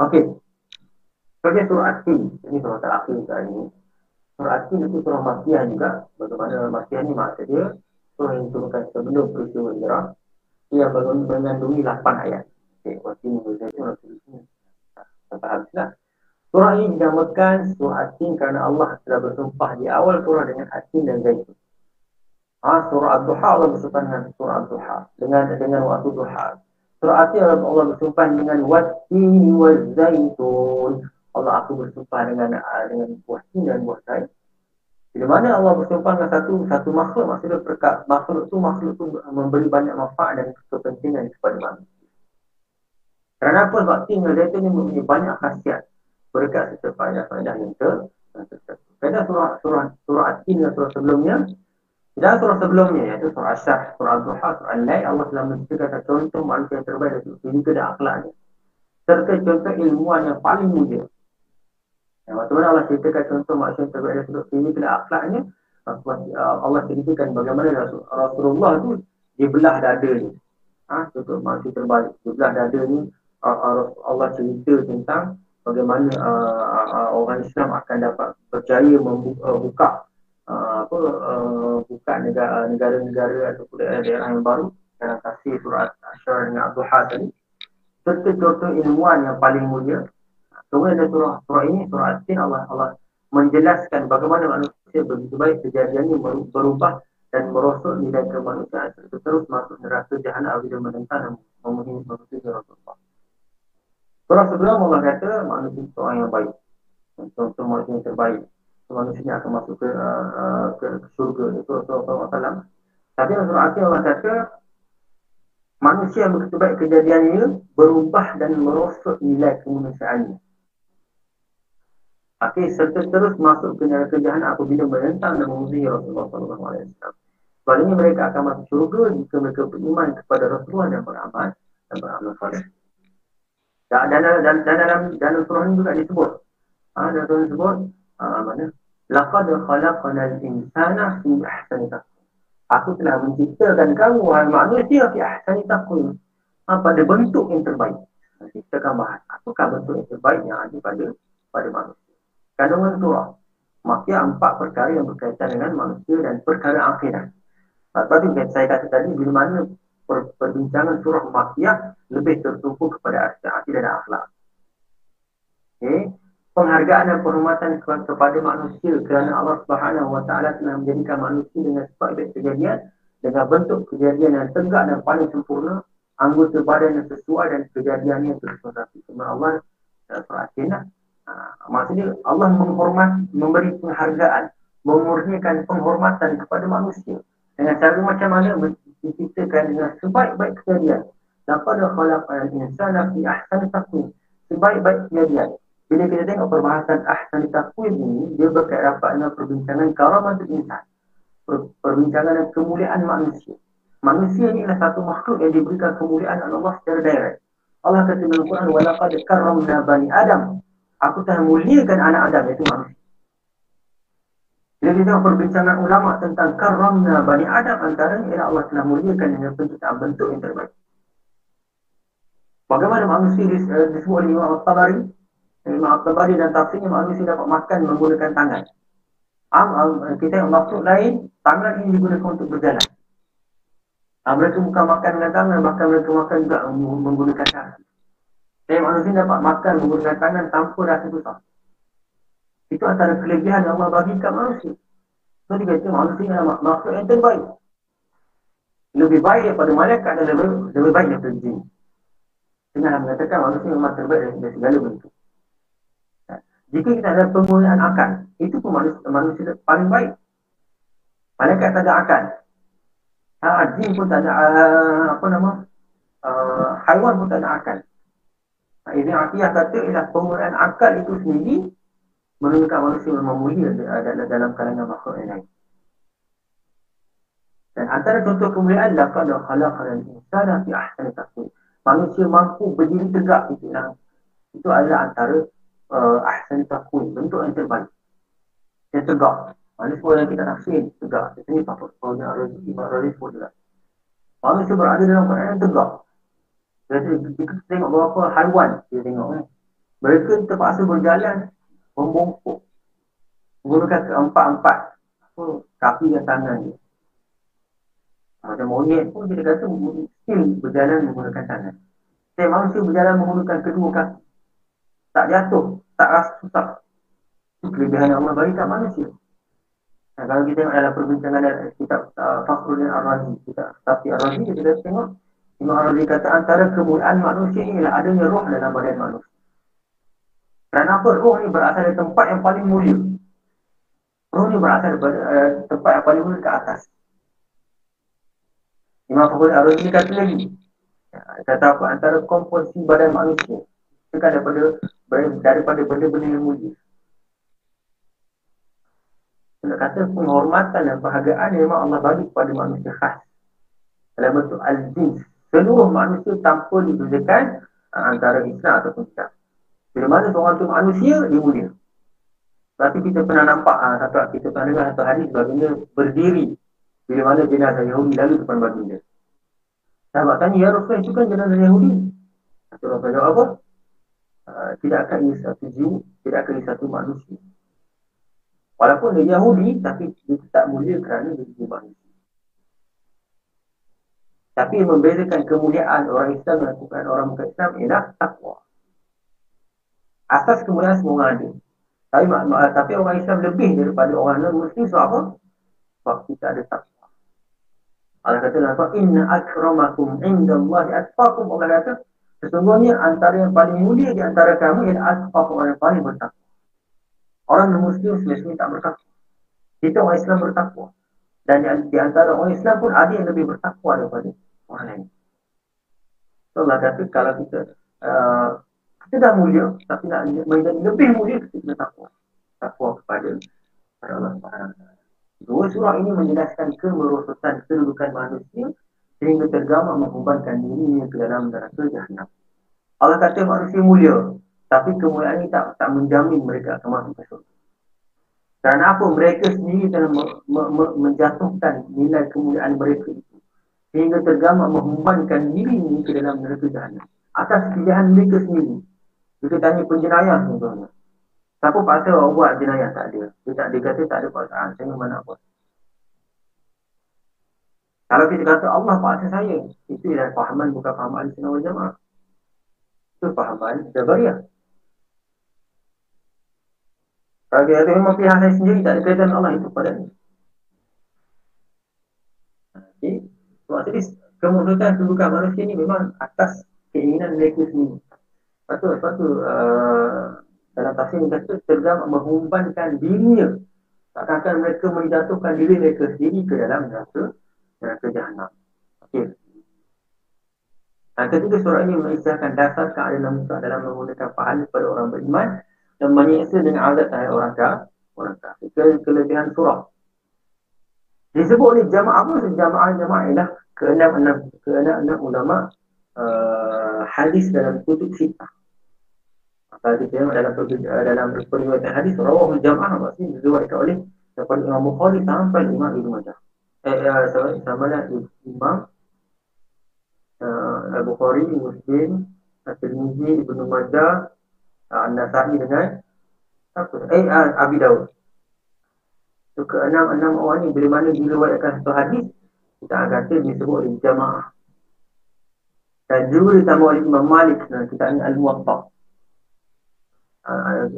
Okey. Sebagai surah Asin, ini surah terakhir kali ini. Surah Asin itu surah Masiyah juga. Bagaimana Masiyah ni maksud dia, surah yang diturunkan sebelum peristiwa hijrah. Ia mengandungi 8 ayat. Okey, waktu ini berjaya surah ini. Sampai habislah. Surah ini dinamakan surah Asin kerana Allah telah bersumpah di awal surah dengan Asin dan Zaitun. Ha, surah Ad-Duha Allah bersumpah dengan surah Ad-Duha. Dengan, dengan waktu Duha. Surah Atin Allah bersumpah dengan Wattini wa zaitun. Allah aku bersumpah dengan uh, dengan buah tin dan buah zaitun. Bila mana Allah bersumpah dengan satu satu makhluk, maksudnya perkat, makhluk tu makhluk tu memberi banyak manfaat dan kepentingan kepada manusia. Kerana apa? Sebab tin dan zaitun ini mempunyai banyak khasiat. Berkat serta faedah-faedah yang ter. Faedah surah surah surah Atin dan surah sebelumnya dan surah sebelumnya iaitu surah Asyar, surah Al-Duha, surah Al-Lai Allah telah menceritakan contoh manusia yang terbaik dari segi dan akhlaknya. Serta contoh ilmuwan yang paling mulia. Yang waktu mana Allah ceritakan contoh manusia yang terbaik dari segi dan akhlaknya uh, Allah ceritakan bagaimana Rasulullah itu dia belah dada ni ha, contoh manusia terbaik. Dia belah dada ni uh, uh, Allah cerita tentang bagaimana orang Islam akan dapat percaya membuka Ah, apa uh, bukan negara negara-negara ataupun daerah-daerah yang baru. Dalam kasih surat Asyar dengan Abdul tadi. Serta contoh ilmuwan yang paling mulia. Kemudian ada surah, surah ini surah Asin Allah Allah menjelaskan bagaimana manusia begitu baik kejadiannya berubah dan merosot nilai kemanusiaan serta terus masuk neraka jahanam apabila menentang dan memenuhi manusia Rasulullah. Surah sebelum Allah kata manusia seorang yang baik. Contoh manusia yang terbaik manusia akan masuk ke, uh, ke, ke surga itu Rasulullah SAW. Tapi Rasulullah Akhir Allah kata manusia yang begitu baik kejadiannya berubah dan merosot nilai kemanusiaannya. Okey, serta terus masuk ke neraka jahanam apabila menentang dan memusuhi Rasulullah SAW. Sebaliknya mereka akan masuk surga jika mereka beriman kepada Rasulullah dan beramal dan beramal saleh. Dan, dan, dan, dan, dalam dalam surah ini juga disebut. Ha, dalam surah disebut, ha, mana? Laqad khalaqnal insana fi ahsani. Aku telah menciptakan kamu wahai manusia fi ahsani taqwim. Pada bentuk yang terbaik. Kita akan bahas apakah bentuk yang terbaik yang ada pada pada manusia. Kandungan surah. Maksudnya empat perkara yang berkaitan dengan manusia dan perkara akhirat. Sebab itu saya kata tadi, bila mana per, perbincangan surah makiah lebih tertumpu kepada aspek dan akhlak. Okay penghargaan dan penghormatan kepada manusia kerana Allah Subhanahu wa taala telah menjadikan manusia dengan sebaik kejadian dengan bentuk kejadian yang tegak dan paling sempurna anggota badan yang sesuai dan kejadiannya tersesuai dengan Allah perhatian uh, maksudnya Allah menghormat memberi penghargaan memurnikan penghormatan kepada manusia. Dengan cara macam mana diciptakan dengan sebaik-baik kejadian. Dapat khalaqal insana fi ahsani taqwim. Sebaik-baik kejadian bila kita tengok perbahasan ahsan takwim ini, dia berkait rapat dengan perbincangan karamatul insan. Per, perbincangan dan kemuliaan manusia. Manusia ini adalah satu makhluk yang diberikan kemuliaan oleh Allah secara direct. Allah kata dalam Quran, وَلَقَدْ كَرَّمْنَا بَنِي Adam. Aku telah muliakan anak Adam, iaitu manusia. Bila kita tengok perbincangan ulama tentang karamna bani Adam antara ialah Allah telah muliakan dengan penciptaan bentuk yang terbaik. Bagaimana manusia disebut oleh Imam Al-Tabari Imam Al-Tabari dan tafsirnya manusia dapat makan menggunakan tangan. Am, am, kita yang maksud lain, tangan ini digunakan untuk berjalan. Am, mereka bukan makan dengan tangan, bahkan mereka makan juga menggunakan tangan. Jadi manusia dapat makan menggunakan tangan tanpa rasa susah. Itu antara kelebihan yang Allah bagikan manusia. So dia kata manusia adalah makhluk yang terbaik. Lebih baik daripada malaikat dan lebih, lebih baik daripada jin. Dengan mengatakan manusia memang terbaik dari segala bentuk. Jika kita ada penggunaan akal, itu pun manusia, manusia paling baik. Malaikat tak ada akal. Ha, jin pun tak ada, uh, apa nama, uh, haiwan pun tak ada akal. Ha, ini artinya kata ialah penggunaan akal itu sendiri menunjukkan manusia memang mulia dalam, dalam kalangan makhluk yang lain. Dan antara contoh kemuliaan laqad khalaqal insana fi taqwim. Manusia mampu berdiri tegak itu itu adalah antara uh, ahsan takwim, bentuk yang terbaik. Yang tegak. Semua yang kita nafsin, tegak. Di sini Pak Paul dan Razi, Ibn Razi semua juga. Manusia berada dalam keadaan yang tegak. Jadi, kita tengok beberapa haiwan, kita tengok eh. Mereka terpaksa berjalan membongkok. Menggunakan keempat-empat kaki dan tangan dia. Macam monyet pun kita kata still berjalan menggunakan tangan. Saya manusia berjalan menggunakan kedua kaki. Tak jatuh, tak rasa susah. Itu kelebihan yang Allah bagi kat manusia. Nah, kalau kita tengok dalam perbincangan dalam kitab uh, Fakhrul Ar-Razi, kitab Tafi Ar-Razi, kita tengok Imam Ar-Razi kata antara kemuliaan manusia ini ialah adanya roh dalam badan manusia. Kerana apa? Roh ni berasal dari tempat yang paling mulia. Roh ni berasal dari uh, tempat yang paling mulia ke atas. Imam Fakhrul Ar-Razi kata lagi, ya, kata apa? Antara komposisi badan manusia, daripada, daripada benda-benda yang mulia. Nak kata penghormatan dan yang memang Allah bagi kepada manusia khas. Dalam bentuk al-jins. Seluruh manusia tanpa dibezakan antara Islam ataupun Islam. Bila mana seorang tu manusia, dia mulia. Tapi kita pernah nampak ha, satu kita pernah dengar satu hadis baginda berdiri bila mana jenazah Yahudi lalu depan baginda. Sahabat tanya, ya Rasul itu kan jenazah Yahudi. Satu Rasul jawab apa? Uh, tidak akan ini satu jiwa, tidak akan ini satu manusia. Walaupun dia Yahudi, tapi dia tak mulia kerana dia jiwa manusia. Tapi yang membezakan kemuliaan orang Islam melakukan orang bukan Islam ialah takwa. Asas kemuliaan semua ada. Tapi, tapi orang Islam lebih daripada orang non-Muslim sebab apa? Sebab kita ada takwa. Allah kata apa? Inna akramakum inda atfakum. Allah kata, sesungguhnya antara yang paling mulia di antara kamu ialah atfakum orang yang paling bertakwa. Orang muslim semestinya tak bertakwa. Kita orang Islam bertakwa. Dan di antara orang Islam pun ada yang lebih bertakwa daripada orang lain. So Allah kata kalau kita uh, kita dah mulia tapi nak menjadi lebih mulia kita takwa. Takwa kepada Allah Subhanahu Dua surah ini menjelaskan kemerosotan kedudukan manusia sehingga tergambar mengumpankan dirinya ke dalam neraka jahannam. Allah kata manusia mulia, tapi kemuliaan ini tak, tak menjamin mereka akan masuk ke surga. Kerana apa? Mereka sendiri telah me, me, me, menjatuhkan nilai kemuliaan mereka itu. Sehingga tergambar mengumpankan dirinya ke dalam neraka jahannam. Atas kejahatan mereka sendiri. Kita tanya penjenayah contohnya. Siapa paksa orang buat jenayah tak ada. Dia tak dia kata tak ada paksaan. Saya mana apa. Kalau kita kata Allah paksa saya. Itu ialah fahaman bukan fahaman al-sunnah wal jamaah. Itu fahaman Jabariyah. Kalau dia kata memang pihak saya sendiri tak ada kaitan Allah itu pada ni. Sebab tadi kemudian kedudukan manusia ni memang atas keinginan mereka sendiri. Lepas tu, lepas tu uh, dalam tafsir yang kata tergam mengumpankan dirinya akan mereka menjatuhkan diri mereka sendiri ke dalam neraka neraka jahanam. Okey. Dan ketiga surah ini mengisahkan dasar keadaan Musa dalam menggunakan pahala pada orang beriman dan menyiksa dengan azab terhadap orang kafir. Orang kafir. Ke kelebihan surah. Disebut oleh jamaah apa? Jamaah jamaah ialah keenam-enam keenam-enam ulama uh, hadis dalam kutub sitah kalau kita tengok dalam dalam periwayatan hadis rawahul jamaah maksudnya diriwayatkan oleh daripada Imam Bukhari sampai Imam Ibnu Majah. Eh, eh sama sama lah Imam uh, Bukhari, Muslim, At-Tirmizi, Ibnu Majah, uh, An-Nasa'i dengan apa? Eh uh, Abi Dawud. So keenam-enam orang ni bila mana diriwayatkan satu hadis kita akan kata disebut oleh jamaah. Dan juga ditambah oleh Imam Malik dan kita ini Al-Muwatta'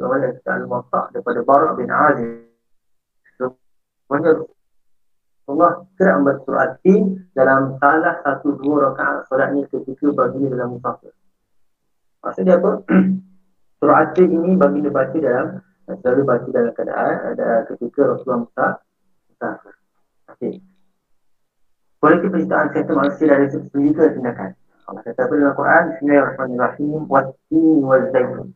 oleh Al-Muwatta daripada Barak bin Azim. Sebenarnya Allah membaca surat Tin dalam salah satu dua rakaat solatnya ketika bagi dalam musafir. Maksudnya apa? surat Tin ini bagi dia baca dalam selalu baca dalam keadaan ada ketika Rasulullah Musa musafir. Okey. Boleh kita penciptaan serta manusia dari segi tindakan. Allah kata dalam Al-Quran, Bismillahirrahmanirrahim, Wat-tin wal-zaitun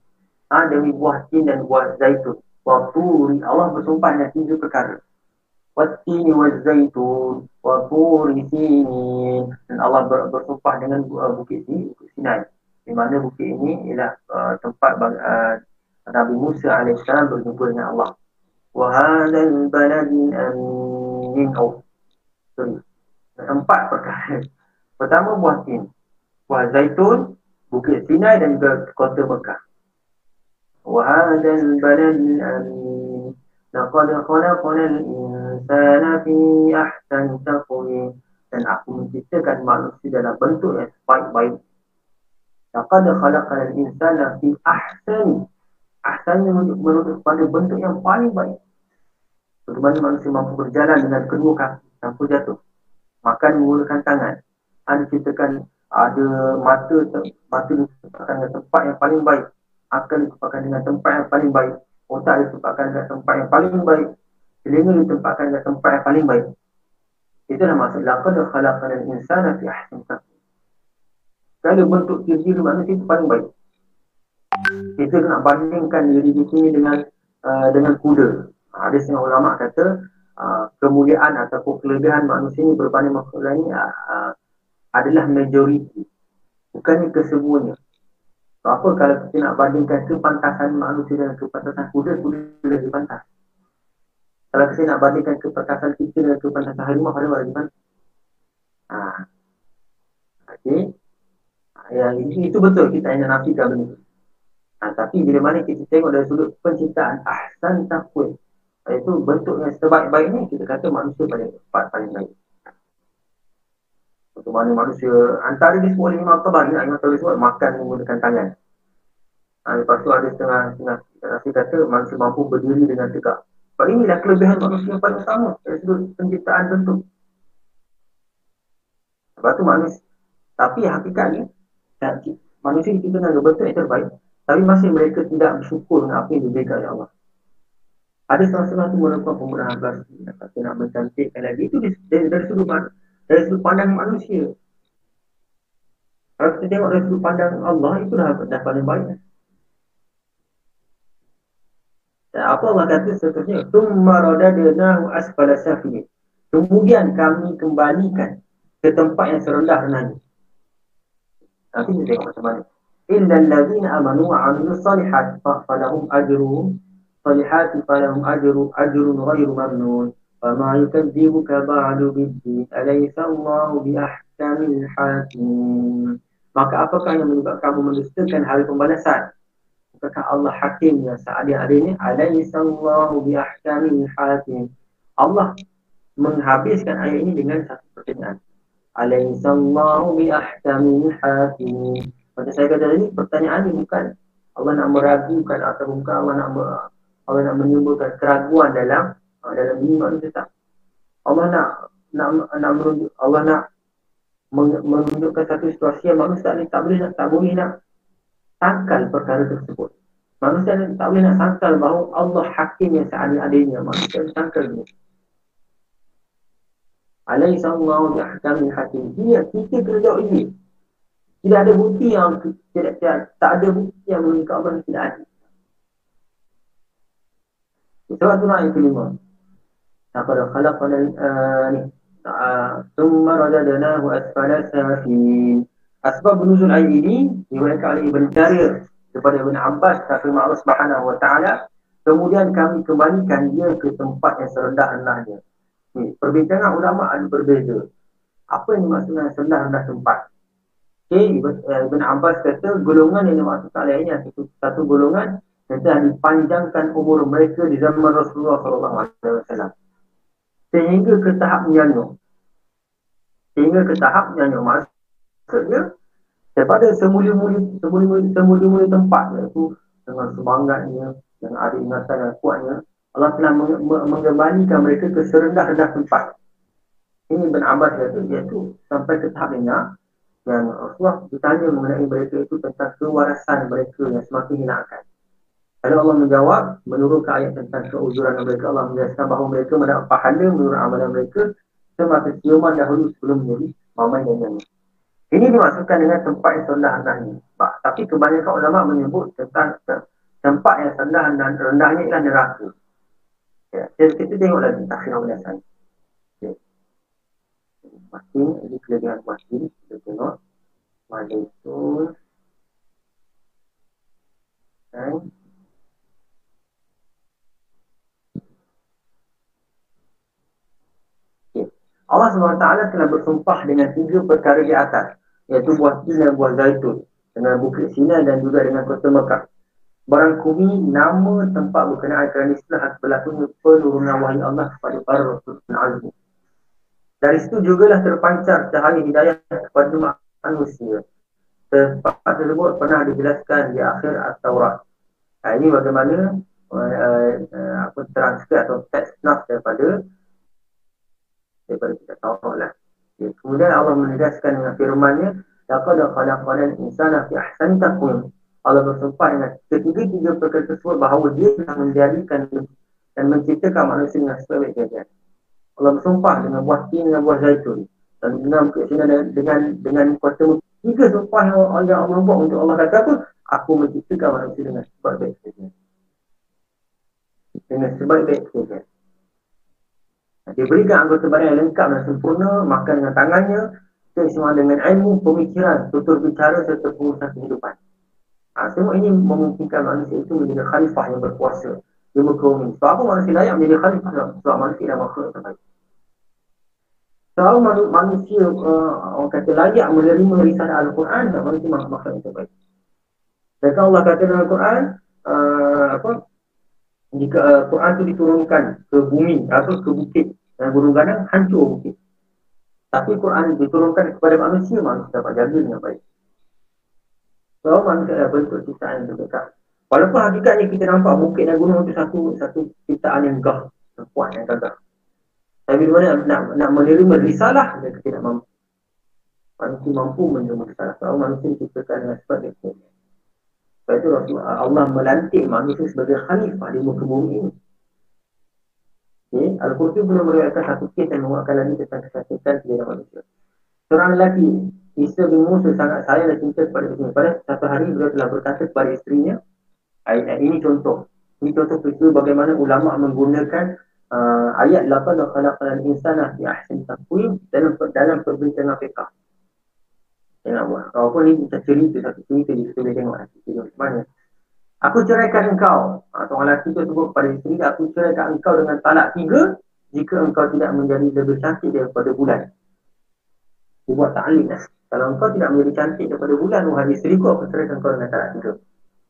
ha, demi buah tin dan buah zaitun. Waturi Allah bersumpah dengan tiga perkara. Watini wa zaitun, waturi sini. Dan Allah ber, bersumpah dengan uh, bukit ini, bukit Sinai. Di mana bukit ini ialah uh, tempat uh, Nabi Musa AS berjumpa dengan Allah. Wahadal baladin amin. Oh, sorry. Empat perkara. Pertama buah tin. Buah zaitun, bukit Sinai dan juga kota Mekah. وهذا البلد الأمين لقد khalaqnal insana fi ahsani taqwim dan aku menciptakan manusia dalam bentuk yang sebaik-baik. Laqad khalaqal insana fi ahsani. Ahsan menunjuk menunjuk pada bentuk yang paling baik. Bagaimana manusia mampu berjalan dengan kedua kaki tanpa jatuh. Makan menggunakan tangan. Ada ciptakan ada mata mata ditempatkan dengan tempat yang paling baik. Akan dipakai dengan tempat yang paling baik. Otak ditempatkan dengan tempat yang paling baik. Telinga ditempatkan dengan tempat yang paling baik. Itulah maksud laqad khalaqana al-insana fi ahsani taqwim. Bentuk diri manusia itu paling baik. Kita nak bandingkan diri di sini dengan uh, dengan kuda. Ada setengah ulama kata uh, kemuliaan ataupun kelebihan manusia ini berbanding makhluk lain uh, uh, adalah majoriti. Bukannya kesemuanya. So, apa kalau kita nak bandingkan kepantasan manusia dengan kepantasan kuda, kuda lebih pantas. Kalau kita nak bandingkan kepantasan kita dengan kepantasan harimau, harimau lebih pantas. Ha. Okay. Ya, itu, itu betul kita hanya nafikan benda Ha, tapi bila mana kita tengok dari sudut penciptaan ahsan takwim Iaitu bentuk yang sebaik-baik ni kita kata manusia paling cepat, paling baik. Untuk mana manusia antara di semua lima tabari yang tahu sebut makan menggunakan tangan. Ha, lepas tu ada setengah setengah nasi kata manusia mampu berdiri dengan tegak. Sebab inilah kelebihan manusia yang paling utama dari sudut penciptaan bentuk. Lepas tu manusia tapi hakikatnya manusia diciptakan dengan bentuk yang terbaik tapi masih mereka tidak bersyukur dengan apa yang diberikan oleh Allah. Ada salah-salah tu melakukan pembunuhan belas Kata nak mencantikkan lagi Itu dari, dari sudut dari sudut pandang manusia. Kalau kita tengok dari sudut pandang Allah, itu dah, dah paling banyak. Dan apa Allah kata seterusnya? Tumma roda denang asfala syafi'i. Kemudian kami kembalikan ke tempat yang serendah nanti. Tapi kita tengok macam mana. Illa alladhina amanu wa amilu salihat fa'falahum ajru salihati falahum ajru ajru ghairu mamnun. فما يكذبك بعد بالدين أليس الله بأحكم الحاكمين Maka apakah yang menyebabkan kamu mendustakan hari pembalasan? Bukankah Allah hakim yang seadil ini? Alaihissallahu biahkamil hakim. Allah menghabiskan ayat ini dengan satu pertanyaan. Alaihissallahu biahkamil hakim. Pada saya kata ini, pertanyaan ini bukan Allah nak meragukan atau bukan Allah nak Allah nak menimbulkan keraguan dalam uh, dalam diri manusia tak. Allah nak nak nak menunjuk, Allah nak menunjukkan satu situasi yang manusia ni tak boleh nak tak boleh nak tangkal perkara tersebut. Manusia tak boleh nak tangkal bahawa Allah hakim yang seadil-adilnya. Manusia ni tangkal ni. Alayhi sallallahu yahkami hakim. Dia kita kena jawab ini. Tidak ada bukti yang tidak, tidak, tak ada bukti yang menunjukkan Allah tidak adil. Sebab tu nak yang kelima. Laqad khalaqna al-ani. Thumma radadnahu asfala safin. Asbab nuzul ayat ini diwakilkan oleh Ibn Jarir kepada Ibn Abbas kata Allah Subhanahu wa taala kemudian kami kembalikan dia ke tempat yang serendah-rendahnya. Ni, perbincangan ulama ada berbeza. Apa yang dimaksudkan serendah-rendah tempat? Okay, Ibn, eh, Ibn Abbas kata golongan yang dimaksudkan oleh ini satu, satu golongan telah dipanjangkan umur mereka di zaman Rasulullah SAW sehingga ke tahap menyanyi sehingga ke tahap menyanyi maksudnya daripada semula-mula semula-mula tempat iaitu dengan semangatnya yang ada ingatan yang kuatnya Allah telah mengembalikan mereka ke serendah-rendah tempat. Ini Ibn Abbas kata iaitu sampai ke tahap ini yang Rasulullah bertanya mengenai mereka itu tentang kewarasan mereka yang semakin hinakan Lalu Allah menjawab menurunkan ayat tentang keuzuran mereka. Allah menjelaskan bahawa mereka mendapat pahala menurut amalan mereka semasa siuman dahulu sebelum menjadi mamai dan nyanyi. Ini dimaksudkan dengan tempat yang rendah rendahnya. Tapi kebanyakan ulama menyebut tentang tempat yang rendah dan rendahnya ialah neraka. Ya, kita tengok lagi takhir penjelasan. Ya. Makin, ini kelebihan makin. Kita tengok. Itu. Okay. Allah SWT telah bersumpah dengan tiga perkara di atas iaitu buah tin dan buah zaitun dengan bukit Sina dan juga dengan kota Mekah Barang kumi nama tempat berkenaan kerana istilah berlakunya penurunan wahyu Allah kepada para Rasul Azmi. Dari situ jugalah terpancar cahaya hidayah kepada manusia. Tempat tersebut pernah dijelaskan di akhir At-Taurat. Ini bagaimana uh, uh, apa transkrip atau teks nas daripada daripada kita tahu lah. Ya, kemudian Allah menegaskan dengan firman-Nya, "Laqad khalaqnal insana fi ahsani taqwim." Allah bersumpah dengan ketiga-tiga perkara tersebut bahawa dia telah menjadikan dan menciptakan manusia dengan sebaik baiknya. Allah bersumpah dengan buah tin dengan buah zaitun dan dengan dengan dengan, dengan kuasa tiga sumpah yang Allah, Allah buat untuk Allah kata apa? Aku menciptakan manusia dengan sebaik baiknya. Dengan sebaik baiknya. Dia berikan anggota badan yang lengkap dan sempurna, makan dengan tangannya, semua dengan ilmu, pemikiran, tutur bicara serta pengurusan kehidupan. Ha, semua ini memungkinkan manusia itu menjadi khalifah yang berkuasa di muka bumi. Sebab apa manusia layak menjadi khalifah sebab manusia adalah makhluk terbaik. Sebab manusia uh, orang kata layak menerima risalah Al-Quran dan manusia makhluk yang terbaik. Dan Allah kata dalam Al-Quran, uh, apa? Jika uh, Quran itu diturunkan ke bumi atau ke bukit dan gunung gadang, hancur bukit. Tapi Quran diturunkan kepada manusia, manusia dapat jaga dengan baik. So, manusia adalah bentuk ciptaan yang terdekat. Walaupun hakikatnya kita nampak bukit dan gunung itu satu satu ciptaan yang gah, yang kuat, yang gagah. Tapi mana nak, nak menerima risalah, dia tidak mampu. Manusia mampu menerima risalah. Sebab manusia diciptakan dengan sebab dia Sebab itu Allah melantik manusia sebagai khalifah di muka bumi ini. Okay. Al-Qurtubi belum meriwayatkan satu kes yang menguatkan lagi tentang kesakitan sejarah manusia. Seorang lelaki Isa bin Musa sangat sayang dan cinta kepada istrinya. Pada satu hari beliau telah berkata kepada istrinya, ayat ini contoh. Ini contoh peristiwa bagaimana ulama menggunakan uh, ayat 8 dan khalaqal insana fi ahsani taqwim dalam dalam perbincangan fiqh. Tengok buat. Walaupun ini kita cerita satu cerita di kita boleh tengok mana. Aku ceraikan engkau. Ha, seorang lelaki itu sebut kepada isteri, aku ceraikan engkau dengan talak tiga jika engkau tidak menjadi lebih cantik daripada bulan. Dia buat ta'lim lah. Kalau engkau tidak menjadi cantik daripada bulan, wahai isteri kau, aku ceraikan kau dengan talak tiga.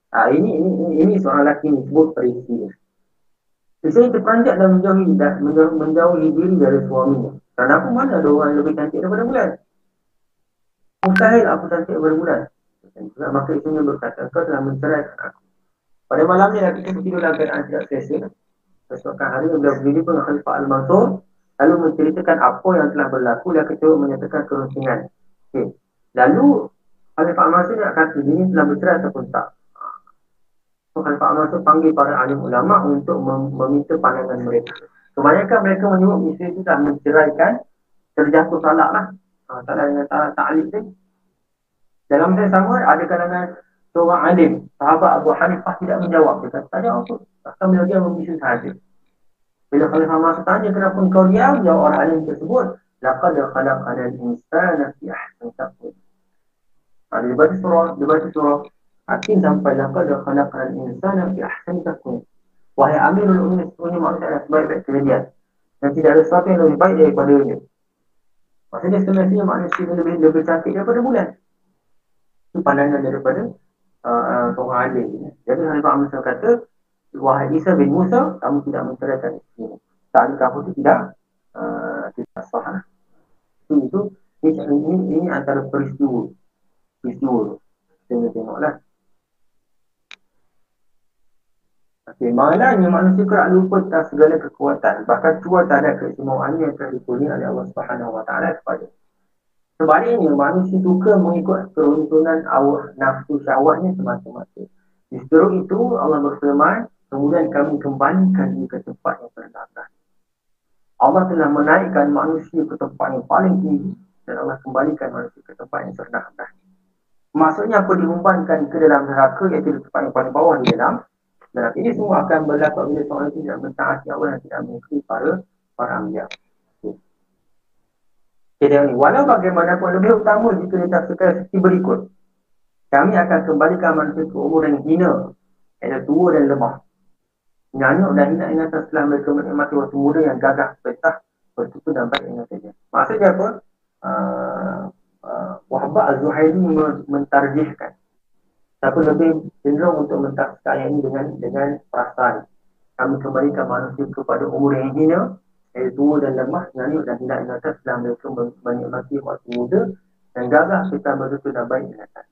Ha, ini, ini, ini, ini seorang lelaki ini sebut pada isteri dia. Isteri terpanjat dan menjauhi, dan menjauhi, menjauhi diri dari suaminya. Kerana aku mana ada orang yang lebih cantik daripada bulan? Mustahil aku cantik daripada bulan. Maka isteri berkata, kau telah menceraikan aku. Pada malam ni lelaki itu tidur dalam keadaan tidak selesa. Sesuatu hari beliau berdiri pun Khalifah Al-Mansur lalu menceritakan apa yang telah berlaku dan ketua menyatakan kerusingan. Okay. Lalu Khalifah Al-Mansur nak kata ini telah bercerai ataupun tak. So, Khalifah Al-Mansur panggil para alim ulama untuk mem meminta pandangan mereka. Kebanyakan mereka menyebut isteri itu telah menceraikan terjatuh talak lah. Ha, talak dengan talak ta'alib ni. Dalam saya sama ada kalangan seorang alim, sahabat Abu Hanifah tidak menjawab. Dia kata, tak ada apa. Takkan beliau dia membisu sahaja. Bila Khalifah Al-Mansur tanya kenapa engkau diam, jawab orang alim tersebut, laqad khalaqana al-insana fi ahsani taqwim. Ha, dia baca surah, dia baca surah Hakim sampai laqad khalaqana al-insana fi ahsani taqwim. Wahai Amirul Ummah, sebenarnya manusia adalah sebaik-baik kejadian. Dan tidak ada sesuatu yang lebih baik daripada dia. Maksudnya sebenarnya manusia lebih, lebih cantik daripada bulan. Itu pandangan daripada uh, uh, seorang alim. Jadi Khalifah Al-Mansur kata, Wahai Isa bin Musa, kamu tidak menceraikan isteri. Tak kamu itu tidak uh, tidak sah. Itu, ini, ini, ini antara peristiwa. Peristiwa. Kita tengoklah. Okay, malangnya manusia kerap lupa tentang segala kekuatan. Bahkan cuba tak ada keistimewaan yang telah dikurni oleh Allah Subhanahu Wa Taala kepada. Sebaliknya, manusia suka mengikut keruntunan awak nafsu syahwatnya semata-mata. Justru itu, Allah berfirman, kemudian kami kembalikan ke tempat yang terendah. Allah telah menaikkan manusia ke tempat yang paling tinggi dan Allah kembalikan manusia ke tempat yang terendah. Maksudnya apa diumpankan ke dalam neraka iaitu di tempat yang paling bawah di dalam neraka. Ini semua akan berlaku bila seorang tidak mentaati Allah dan tidak mengikuti para para ambiya. Jadi ini, walau bagaimanapun lebih utama jika sekarang seperti berikut. Kami akan kembalikan manusia ke umur yang hina, iaitu tua dan lemah. Nyanyuk dan hina ingatan setelah mereka menikmati waktu muda yang gagah, petah, bertutur dan baik dengan saja. Maksudnya apa? Uh, uh, Wahbah Az-Zuhairi mentarjihkan Tapi lebih cenderung untuk mentafsirkan ini dengan dengan perasaan. Kami kembalikan manusia kepada umur yang hina, iaitu tua dan lemah, nyanyuk dan tidak ingatan setelah mereka menikmati waktu muda dan gagah kita berdosa dan baik ingatan.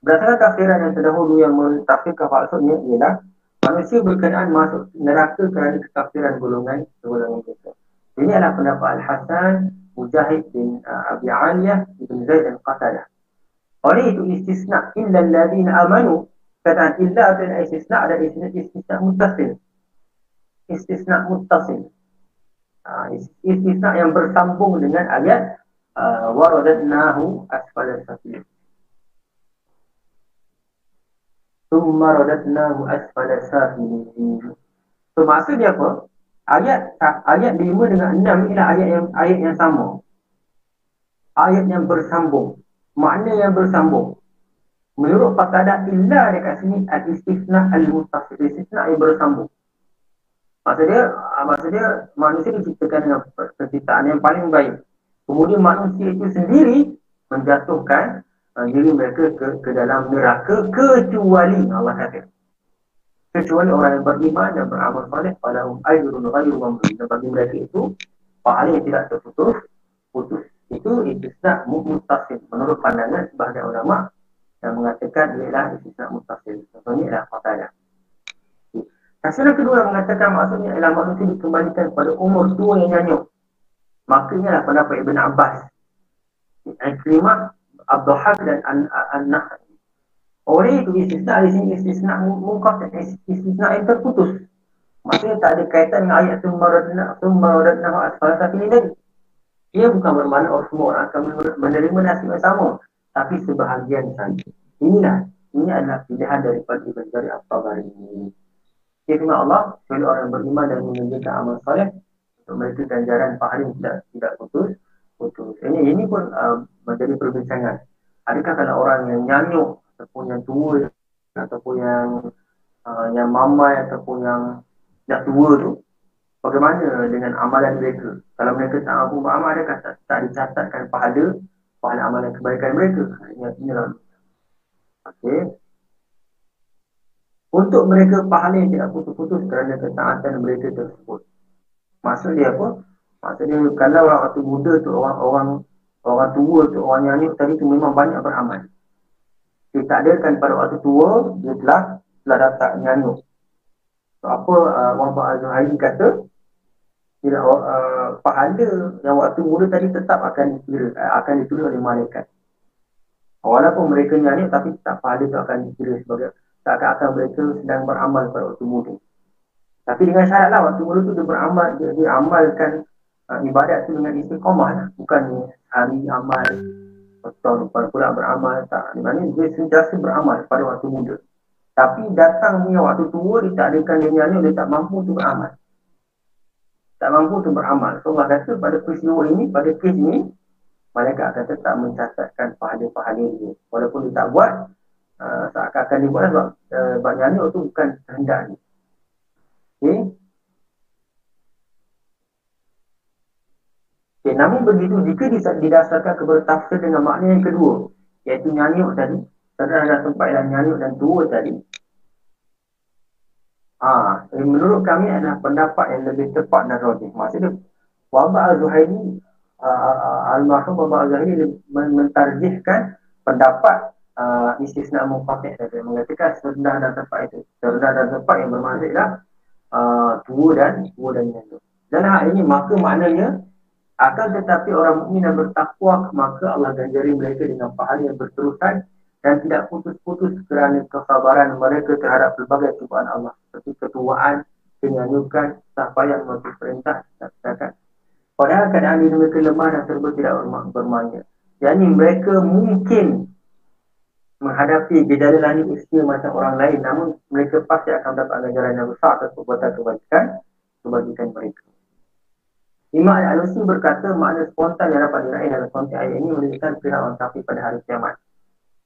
Berdasarkan tafsiran yang terdahulu yang mentafsirkan maksudnya ialah manusia berkenaan masuk neraka kerana ketafsiran golongan golongan kita. Ini adalah pendapat Al-Hasan, Mujahid bin uh, Abi Aliyah, Ibn Zaid dan Qatadah. Oleh itu istisna illa alladhina amanu kata illa dan istisna ada istisna muttasil. Istisna muttasil. Uh, istisna yang bersambung dengan ayat uh, waradnahu asfala safil. Thumma radatnahu asfala safil. So maksud dia apa? Ayat ayat 5 dengan 6 ialah ayat yang ayat yang sama. Ayat yang bersambung makna yang bersambung. Menurut Fatadah illa dekat sini al-istifna al-mustafid. Istifna yang bersambung. Maksudnya, ah, maksudnya manusia diciptakan dengan penciptaan yang paling baik. Kemudian manusia itu sendiri menjatuhkan uh, diri mereka ke, ke dalam neraka kecuali Allah kata. Kecuali orang yang beriman dan beramal soleh pada ajrun ghairu mamnun. Dan bagi mereka itu pahala yang tidak terputus putus itu istisna mutasil menurut pandangan sebahagian ulama yang mengatakan ialah istisna mutasil contohnya ialah fataya Tafsiran kedua yang mengatakan maksudnya ialah manusia dikembalikan pada umur tua yang nyanyuk. Makanya lah pendapat Ibn Abbas. Ikrimah, Abdu'hab dan An-Nah. Oleh itu istisna di sini istisna mungkaf dan istisna yang terputus. Maksudnya tak ada kaitan dengan ayat summa radna asfal tapi ini tadi. Ia bukan bermakna orang semua orang akan menerima nasib yang sama. Tapi sebahagian saja. Inilah. Ini adalah pilihan daripada Ibn Jari Al-Tabari ini. Firman Allah, bila orang beriman dan mengerjakan amal soleh, untuk mereka ganjaran pahala yang tidak, tidak putus, putus. Ini, ini pun uh, menjadi perbincangan. Adakah kalau orang yang nyanyuk, ataupun yang tua, ataupun yang uh, yang mamai, ataupun yang dah tua tu, bagaimana dengan amalan mereka? Kalau mereka tak mampu beramal, adakah tak, tak dicatatkan pahala pahala amalan kebaikan mereka? Ini inilah. Okey. Untuk mereka pahala yang tidak putus-putus kerana ketaatan mereka tersebut. Maksud dia apa? Maksud dia kalau orang waktu muda tu orang-orang orang tua tu orang yang ni tadi tu memang banyak beramal. Dia adakan pada waktu tua dia telah telah datang nyanyuk. So, apa uh, Wan Pak Azhari kata tidak uh, pahala yang waktu muda tadi tetap akan dikira uh, akan ditulis oleh malaikat. Walaupun mereka nyanyi tapi tak pahala itu akan dikira sebagai tak akan mereka sedang beramal pada waktu muda. Tapi dengan syaratlah waktu muda tu dia beramal dia, dia amalkan uh, ibadat tu dengan istiqamah lah. Bukan hari amal atau lepas pula beramal tak. Di mana dia sentiasa beramal pada waktu muda. Tapi datang punya waktu tua dia tak adakan dia nyanyi dia tak mampu untuk beramal tak mampu untuk beramal. So Allah kata pada peristiwa ini, pada kes ini, mereka akan tetap mencatatkan pahala-pahala ini. Walaupun dia tak buat, uh, seakan-akan dia buat sebab uh, banyaknya itu bukan kehendak ni. Okay. Okay, namun begitu, jika didasarkan kepada tafsir dengan makna yang kedua, iaitu nyanyuk tadi, kerana ada tempat yang nyanyuk dan tua tadi, Ah, ha, menurut kami adalah pendapat yang lebih tepat dan rajih. Maksudnya, Wabah Al-Zuhairi, uh, Al-Mahrum Wabah Al-Zuhairi mentarjihkan pendapat uh, istisna mufatih saja. Mengatakan serendah dan tepat itu. Serendah dan tepat yang bermaksud adalah uh, tua dan tua dan nyata. Dan hal ini, maka maknanya, akan tetapi orang mukmin yang bertakwa, maka Allah ganjari mereka dengan pahala yang berterusan dan tidak putus-putus kerana kesabaran mereka terhadap berbagai cubaan Allah seperti ketuaan, kenyanyukan, sahabat mematuhi perintah dan sedangkan. Padahal keadaan diri mereka lemah dan serba tidak bermakna. Yang ini mereka mungkin menghadapi gejala langit usia macam orang lain namun mereka pasti akan dapat ganjaran yang besar atas perbuatan kebajikan kebajikan mereka. Imam Al-Alusi berkata makna spontan yang dapat diraih dalam konteks ayat ini menunjukkan pihak orang kafir pada hari kiamat.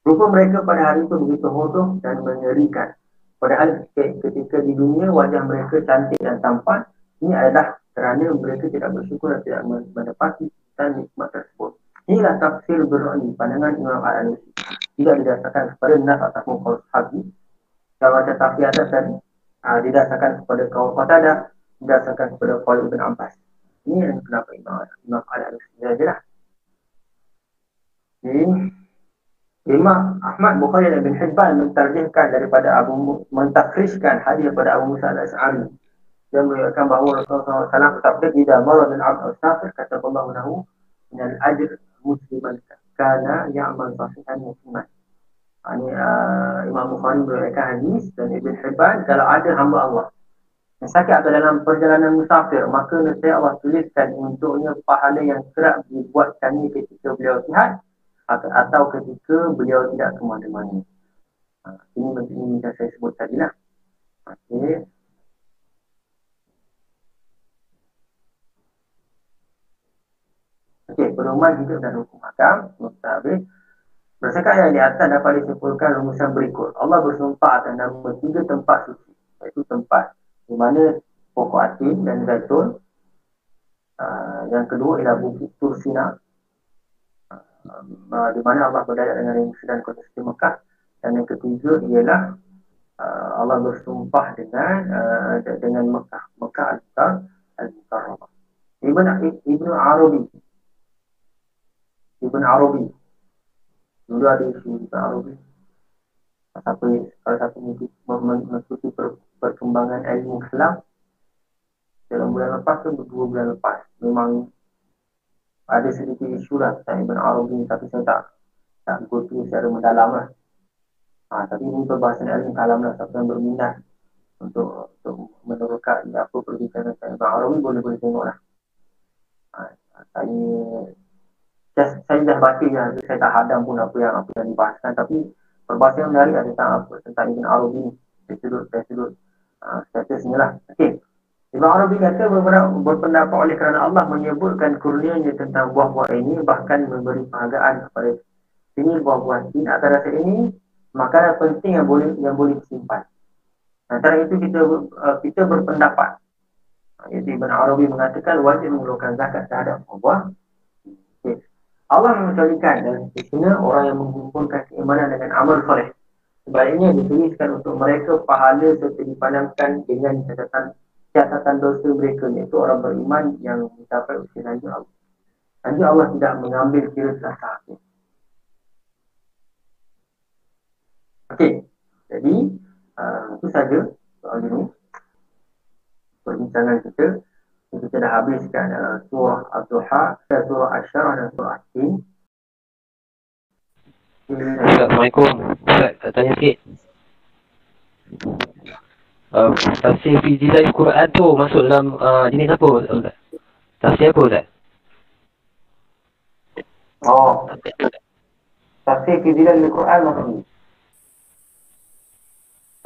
Rupa mereka pada hari itu begitu hodoh dan mengerikan. Padahal ketika di dunia wajah mereka cantik dan tampan, ini adalah kerana mereka tidak bersyukur dan tidak menepati dan nikmat tersebut. Inilah tafsir berani pandangan Imam Al-Anusi. Tidak didasarkan kepada nas ataupun kaul sahabi. Kalau macam tafsir atas tadi, uh, didasarkan kepada kaul Qatadah, didasarkan kepada kaul Ibn Abbas. Ini yang kenapa Imam Imam Al-Hussein saja lah. Jadi, Imam Ahmad Bukhari dan Ibn Hibban mentarjihkan daripada Abu mentakriskan hadis daripada Abu Musa al-As'ari yang mengatakan bahawa Rasulullah SAW bersabda Ida marad al-abd al-safir kata Allah menahu minal ajr musliman kana ya'mal sahihan musliman ini uh, Imam Bukhari meriwayatkan hadis dan Ibn Hibban kalau ada hamba Allah yang sakit atau dalam perjalanan musafir maka nanti Allah tuliskan untuknya pahala yang kerap dibuatkannya ketika beliau sihat atau, ketika beliau tidak ke mana-mana. Ha, ini ini yang saya sebut tadi lah. Okey. Perumahan hidup dan hukum hakam. Mustabih. Berdasarkan yang di atas dapat disimpulkan rumusan berikut. Allah bersumpah atas nama tiga tempat suci. Iaitu tempat di mana pokok atin dan zaitun. Uh, yang kedua ialah bukit Tursina uh, di mana Allah berdaya dengan yang sedang kota suci Mekah dan yang ketiga ialah uh, Allah bersumpah dengan uh, dengan Mekah Mekah al-Mukarramah al-Mukarramah Ibn Ibn Arabi Ibn Arabi dulu ada isu Ibn Arabi satu salah satu mengikuti per, perkembangan ilmu Islam dalam bulan lepas tu dua bulan lepas memang ada sedikit isu lah tentang Ibn Arabi tapi saya tak tak go to secara mendalam lah. Ha, tapi ini perbahasan ilmu kalam lah siapa yang berminat untuk untuk meneroka apa perbincangan tentang Ibn Arabi boleh boleh tengok lah. Ha, saya just, saya dah baca je saya tak hadam pun apa yang apa yang dibahaskan tapi perbahasan yang menarik ada tentang apa tentang Ibn Arabi dari sudut dari sudut uh, statusnya lah. Okay. Ibn Arabi kata berpendapat oleh kerana Allah menyebutkan kurnianya tentang buah-buah ini bahkan memberi penghargaan kepada ini buah-buah ini atas rasa ini makanan penting yang boleh yang boleh disimpan. Antara itu kita uh, kita berpendapat iaitu Ibn Arabi mengatakan wajib mengeluarkan zakat terhadap buah. Allah mengecualikan dan sini orang yang mengumpulkan keimanan dengan amal soleh. Sebaliknya dituliskan untuk mereka pahala serta dipandangkan dengan catatan catatan dosa mereka iaitu orang beriman yang mencapai usia lanjut Allah. Lanjut Allah tidak mengambil kira salah satu. Okey, jadi uh, itu saja soal ini. Perbincangan kita. Kita dah habiskan uh, surah Al-Duha, surah Asyarah dan surah Asin. Assalamualaikum. Ustaz, tanya sikit uh, tafsir fi jilal Quran tu masuk dalam uh, jenis apa Ustaz? Tafsir apa Ustaz? Oh. Tafsir fi jilal Quran masuk ni.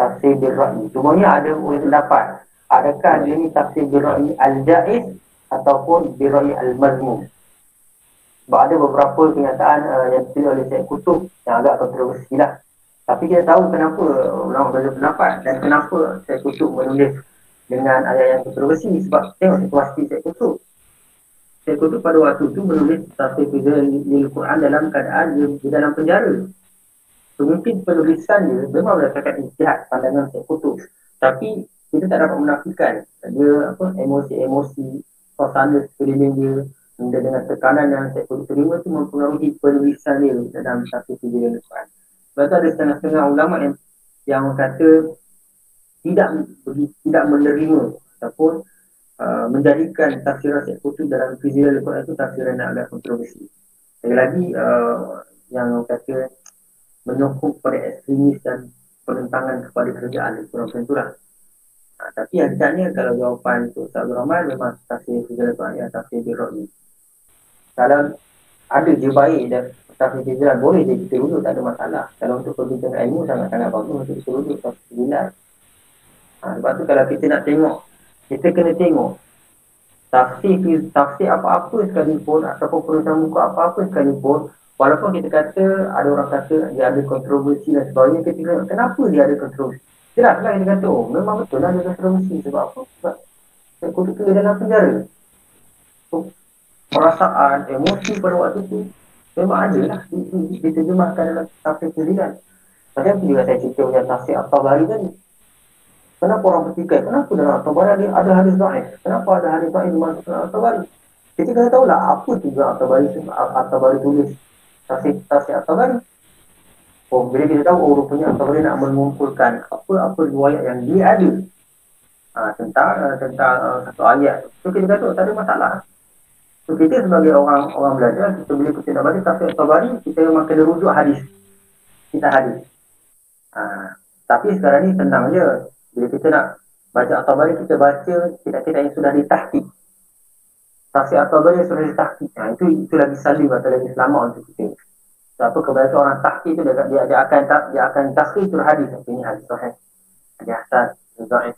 Tafsir birra'i. Semuanya ada pendapat. Adakah dia ni tafsir birra'i al-jaiz ataupun birra'i al-mazmum? Sebab ada beberapa kenyataan uh, yang ditulis oleh Syed Kutub yang agak kontroversi lah. Tapi kita tahu kenapa ulama berbeza pendapat dan kenapa saya kutub menulis dengan ayat yang kontroversi sebab tengok situasi saya kutub. Saya kutub pada waktu itu menulis tafsir di Al-Quran dalam keadaan di, di dalam penjara. So, mungkin penulisan dia memang berdasarkan istihad pandangan saya kutub. Tapi kita tak dapat menafikan dia apa emosi-emosi suasana sekeliling dia dengan tekanan yang saya kutub terima itu mempengaruhi penulisan dia dalam tafsir di Al-Quran. Sebab ada setengah-setengah ulama yang yang kata tidak tidak menerima ataupun uh, menjadikan tafsiran Syekh Qutb dalam fizial Al-Quran itu tafsiran yang agak kontroversi. Sekali lagi uh, yang kata menyokong kepada ekstremis dan penentangan kepada kerajaan Al-Quran. Uh, tapi hakikatnya kalau jawapan untuk Ustaz Rahman memang tafsir fizial Al-Quran yang tafsir Birra'ni. Kalau ada je baik dan tafsir fizial boleh je kita duduk tak ada masalah. Kalau untuk perbincangan ilmu sangat-sangat bagus untuk kita duduk tafsir fizial ha, sebab tu kalau kita nak tengok kita kena tengok tafsir tafsir apa-apa sekalipun ataupun perusahaan buku apa-apa sekalipun walaupun kita kata ada orang kata dia ada kontroversi dan sebagainya kita kenapa dia ada kontroversi jelas lah kita kata oh memang betul lah ada kontroversi sebab apa sebab saya kutuk dalam penjara so, perasaan emosi pada waktu tu Memang ada lah. Diterjemahkan dalam tafsir sembilan. Tadi aku juga saya cerita yang tafsir At-Tabari tadi. Kenapa orang bertikai? Kenapa dalam At-Tabari ada, ada hadis da'if? Kenapa ada hadis da'if masuk dalam At-Tabari? Kita kena tahu lah apa juga At-Tabari, tulis. Tafsir, tafsir At-Tabari. Oh, bila kita tahu, oh rupanya At-Tabari nak mengumpulkan apa-apa riwayat yang dia ada. Ha, tentang uh, tentang uh, satu ayat. So kita kata, tak ada masalah. So kita sebagai orang orang belajar, kita boleh kita nak baca tafsir Tabari, kita memang kena rujuk hadis. Kita hadis. Ha, tapi sekarang ni tenang je. Bila kita nak baca Tabari, kita baca kita-kita yang sudah ditahkik. Tafsir Tabari yang sudah ditahkik. Ha, itu, itu lagi salim atau lagi selamat untuk kita. Sebab kebanyakan orang tahkik tu dia, dia, dia akan dia akan tu hadis. Ini hadis sahih. Hadis hasan, dhaif.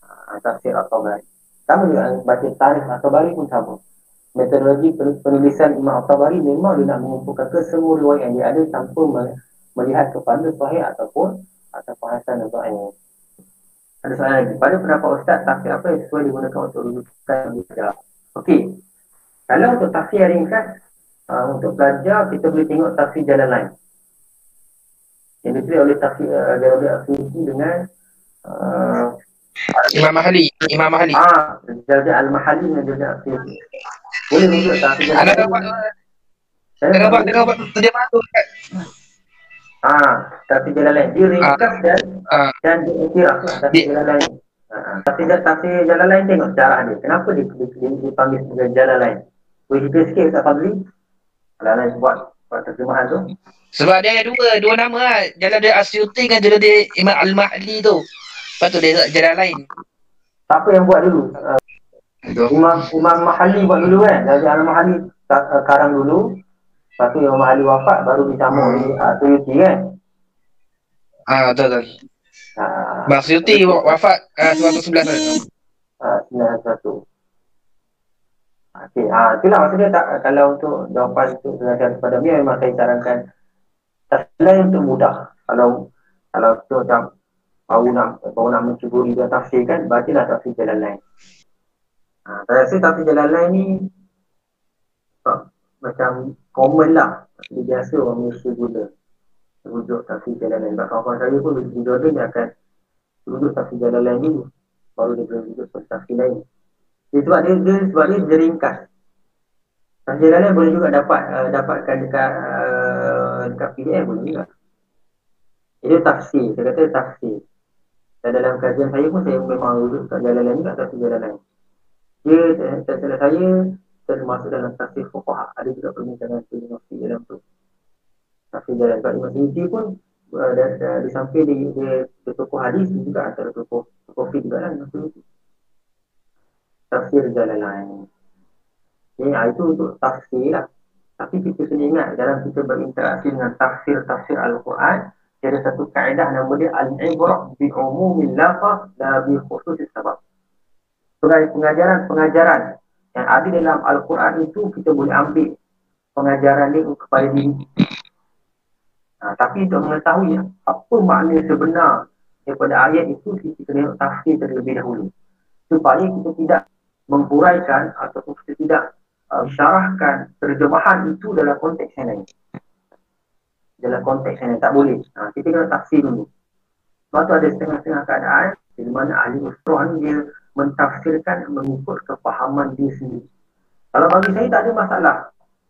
Ha, tafsir At-Tabari. Sama juga baca tarikh At-Tabari pun sama. Metodologi penulisan Imam At-Tabari memang dia nak mengumpulkan ke semua riwayat yang dia ada tanpa melihat kepada sahih ataupun ataupun hasan atau ayin. Ada soalan lagi. Pada pendapat Ustaz, tafsir apa yang sesuai digunakan untuk rujukan? Okey. Kalau untuk tafsir yang ringkas, uh, untuk belajar kita boleh tengok tafsir jalan lain. Yang ditulis oleh tafsir uh, Jalal Al-Asyifi dengan uh, Imam Mahali, Imam Mahali. Ah, jadi Al-Mahali dengan jadi Asyik. Boleh rujuk tak? Ada dapat Ada dapat ada dapat terjemah tu kan. Ah, tapi jalan lain. Dia ringkas ah. dan ah. dan dia iktiraf lah. Tapi jalan lain. Ah, tapi tapi jalan lain tengok cara dia. Kenapa dia, dia, dia, dia panggil sebagai jalan lain? Boleh cerita sikit tak Fadli? Jalan lain buat buat terjemahan tu. Sebab dia ada dua, dua nama lah. Jalan dia Asyuti dengan jalan dia Imam Al-Mahli tu. Lepas tu dia jalan lain. Siapa yang buat dulu? Uh, Imam Imam Mahali buat dulu kan? Jadi Al Mahali uh, karang dulu. Lepas tu Imam Mahali wafat baru disambung hmm. oleh uh, Tuyuti kan? Ah betul betul. Ah, Bang Suyuti wafat uh, 1911 tu. Ah, 91. Okey, ah itulah maksudnya tak kalau untuk jawapan itu dengan kepada dia memang saya sarankan selain untuk mudah. Kalau kalau tu macam baru nak baru nak mencuburi dia tafsir kan bacalah tafsir jalan lain. Ha, saya rasa tafsir jalan lain ni tak, macam common lah. Dia biasa orang Malaysia guna. Rujuk tafsir jalan lain. Sebab kawan saya pun Jordan dia akan rujuk tafsir jalan lain ni baru dia boleh rujuk tafsir lain sebab dia, dia sebab dia, dia ringkas tafsir lain boleh juga dapat uh, dapatkan dekat uh, dekat PDF boleh juga dia tafsir, saya kata tafsir dan dalam kajian saya pun saya memang rujuk kat jalan lain tak satu jalan lain. Dia, saya saya termasuk dalam tafsir fuqaha. Ada juga perbincangan filosofi dalam tu. Tafsir jalan. Sebab Imam Suyuti pun uh, dan, di samping dia, dia, dia tokoh hadis juga antara tokoh tokoh fi juga lah Suyuti. Tafsir jalan lain. Ya, itu untuk tafsir lah. Tapi kita kena ingat dalam kita berinteraksi dengan tafsir-tafsir Al-Quran, ada satu kaedah nama dia al-ibrah bi umumil lafaz la bi khususis sabab. Pengajaran-pengajaran yang ada dalam Al-Quran itu kita boleh ambil pengajaran dia kepada diri. Ha, tapi untuk mengetahui apa makna sebenar daripada ayat itu kita kena tafsir terlebih dahulu. Supaya kita tidak menghuraikan atau kita tidak uh, syarahkan terjemahan itu dalam konteks yang lain dalam konteks yang tak boleh. Ha, kita kena tafsir dulu. Sebab tu ada setengah-setengah keadaan di mana ahli usrah ni dia mentafsirkan mengikut kefahaman dia sendiri. Kalau bagi saya tak ada masalah.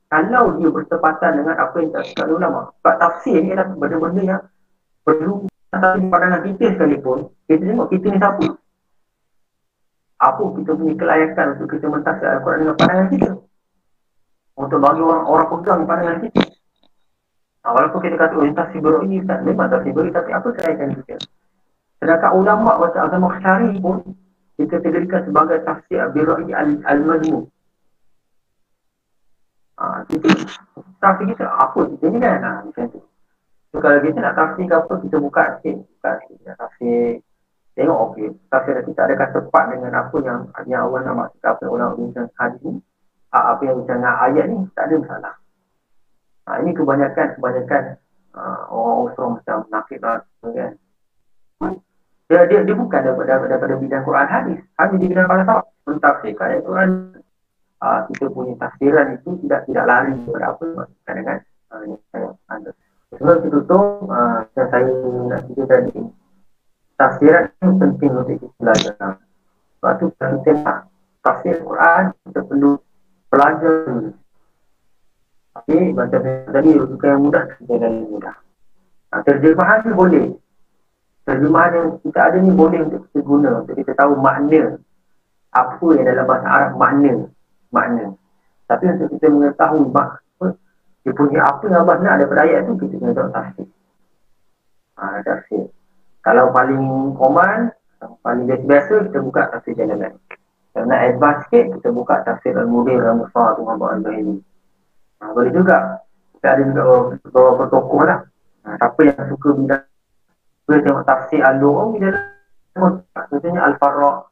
Kalau dia bertepatan dengan apa yang tak suka ulama. Sebab tafsir ni adalah benda-benda yang perlu tapi pandangan kita sekalipun, kita tengok kita ni siapa? Apa kita punya kelayakan untuk kita mentafsir Al-Quran dengan pandangan kita? Untuk bagi orang, orang pegang pandangan kita. Ha, walaupun kita kata, oh, tafsir ini, tak, memang tafsir buruk, tapi apa kaitan kita? Sedangkan ulama macam Azam Maksyari pun, kita tegerikan sebagai tafsir buruk ini al-mazmum. Ha, kita, tafsir kita, apa kita ni kan? Ha, macam tu. So, kalau kita nak tafsir ke apa, kita buka sikit. Buka sikit. Tafsir, tengok okey. Tafsir kita ada kata dengan apa yang, yang Allah nak maksud apa orang bincang hadis ni. Ha, apa yang bincang ayat ni, tak ada masalah. Ha, ini kebanyakan kebanyakan uh, orang Osrom macam nakib lah kan. Dia, dia, dia bukan daripada, daripada bidang Quran hadis. Hanya di bidang falsafah. Mentafsirkan ayat Quran. uh, kita punya tafsiran itu tidak tidak lari kepada apa yang maksudkan dengan uh, yang saya ada. Sebelum kita tutup, uh, yang saya nak cerita tadi, tafsiran itu penting untuk kita belajar. Sebab itu kita nak tafsir Quran, kita perlu belajar dulu. Tapi macam tadi, rujukan yang mudah, kita mudah. Nah, terjemahan ni boleh. Terjemahan yang kita ada ni boleh untuk kita guna, untuk kita tahu makna apa yang dalam bahasa Arab makna makna. Tapi untuk kita mengetahui mak, dia punya apa yang Allah nak daripada ayat tu, kita kena tahu tafsir. Ha, tafsir. Kalau paling common, paling biasa-biasa, kita buka tafsir jalanan. Kalau nak advance sikit, kita buka tafsir Al-Mubir Al-Musar tu Muhammad Al-Bahili. Ha, boleh juga. Kita ada juga beberapa tokoh lah. Ha, siapa yang suka bidang boleh tengok tafsir Al-Lu'um, dia ada Contohnya Al-Farraq.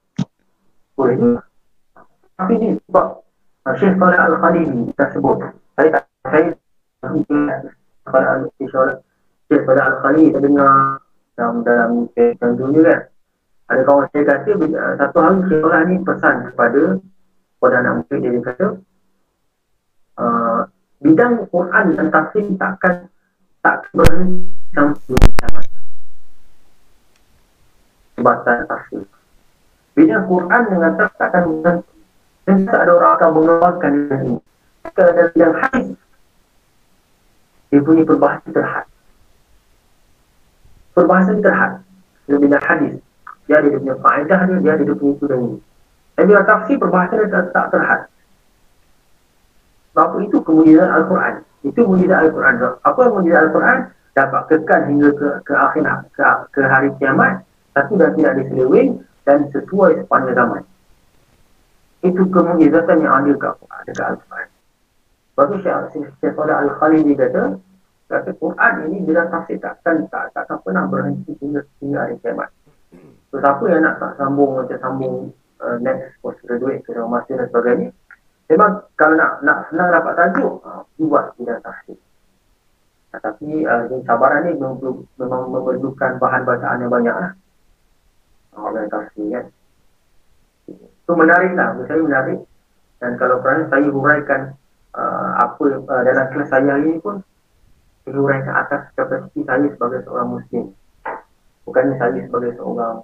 Boleh juga. Tapi ni sebab Syekh Salih Al-Khalili kita sebut. Saya tak saya pada Syekh Salih Al-Khalili saya dengar dalam dalam dalam dunia kan. Ada kawan saya kata satu hari Salih ni pesan kepada kepada anak murid dia, dia kata uh, bidang Quran dan tafsir takkan tak berhenti sampai dunia Sebatan tafsir. Bidang Quran dengan tak takkan berhenti dan tak ada orang akan mengeluarkan ini. Kalau ada yang hadis, dia punya perbahasa terhad. Perbahasa terhad. Punya hadis. Dia ada dia punya faedah dia, dia ada dia punya itu dan ini. Dan bila tafsir perbahasa dia tak, tak terhad. Sebab itu kemudian Al-Quran. Itu mujizat Al-Quran. Apa yang mujizat Al-Quran? Dapat kekal hingga ke, ke akhir ke, ke hari kiamat. Satu dan tidak diselewing dan sesuai sepanjang zaman itu kemujizatan yang ada kat dekat Al-Quran. Sebab tu Syekh Salih Al-Khalili kata, kata Quran ini bila tafsir takkan tak takkan pernah berhenti hingga hingga hari kiamat. So, siapa yang nak tak sambung macam sambung uh, next postgraduate ke dalam masa dan sebagainya, memang kalau nak nak senang dapat tajuk, uh, buat bidang tafsir. Uh, tapi uh, sabaran ni memang, memang memerlukan bahan bacaan yang banyak lah. Orang uh, tafsir kan. Itu menarik lah, saya menarik. Dan kalau kerana saya huraikan uh, apa uh, dalam kelas saya hari ini pun, saya huraikan atas kapasiti saya sebagai seorang Muslim. Bukannya saya sebagai seorang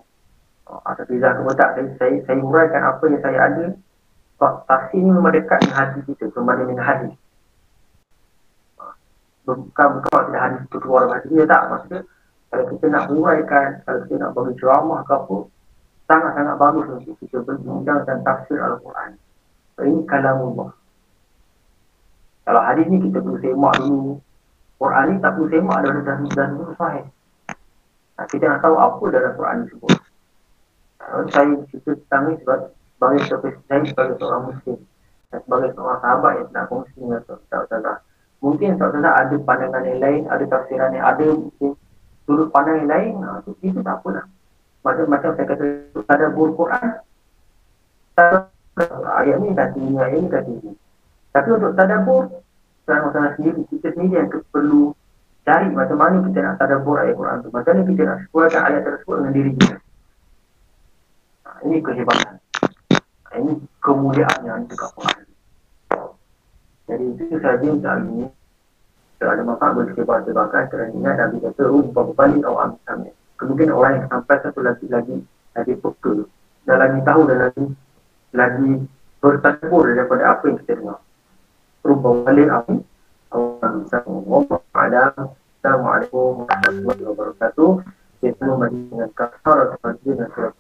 uh, atas ke tak, saya, saya, huraikan apa yang saya ada. Sebab tafsir ini dengan hati kita, berbanding dengan. Uh, bukan bukan tidak hadis itu keluar dari hati kita, tak. Maksudnya, kalau kita nak huraikan, kalau kita nak bagi ceramah ke apa, sangat-sangat bagus untuk kita berbincang tentang tafsir Al-Quran. Ini kalamullah. Kalau hadis ni kita perlu semak dulu. Quran ni tak perlu semak dari dan dan itu sahih. Nah, kita nak tahu apa dalam Quran ni sebut. Nah, saya cerita tentang ni sebab sebagai saya sebagai seorang muslim dan sebagai seorang sahabat yang nak kongsi dengan saudara Mungkin saudara ada pandangan yang lain, ada tafsiran yang ada, mungkin sudut pandang yang lain, nah, itu, itu tak apalah. Macam-macam saya kata ada buku Quran ayat ni kata ini, ayat ni kata ini tapi untuk tadabur seorang-seorang sendiri kita sendiri yang perlu cari macam mana kita nak tadabur ayat Quran tu. Macam mana kita nak sesuaikan ayat tersebut dengan diri kita. Nah, ini kehebatan nah, ini kemuliaan yang ada Quran. Jadi itu sahaja hari ini. Kalau ada manfaat boleh kita baca-baca kerana ingat Nabi kata rumpah berbalik awam sampai kemungkinan orang yang sampai satu lagi lagi lagi peka. Dan lagi tahu dan lagi lagi bertakbur daripada apa yang kita dengar. Rubah balik api. Assalamualaikum warahmatullahi wabarakatuh. Kita membagi dengan kasar atau dengan surat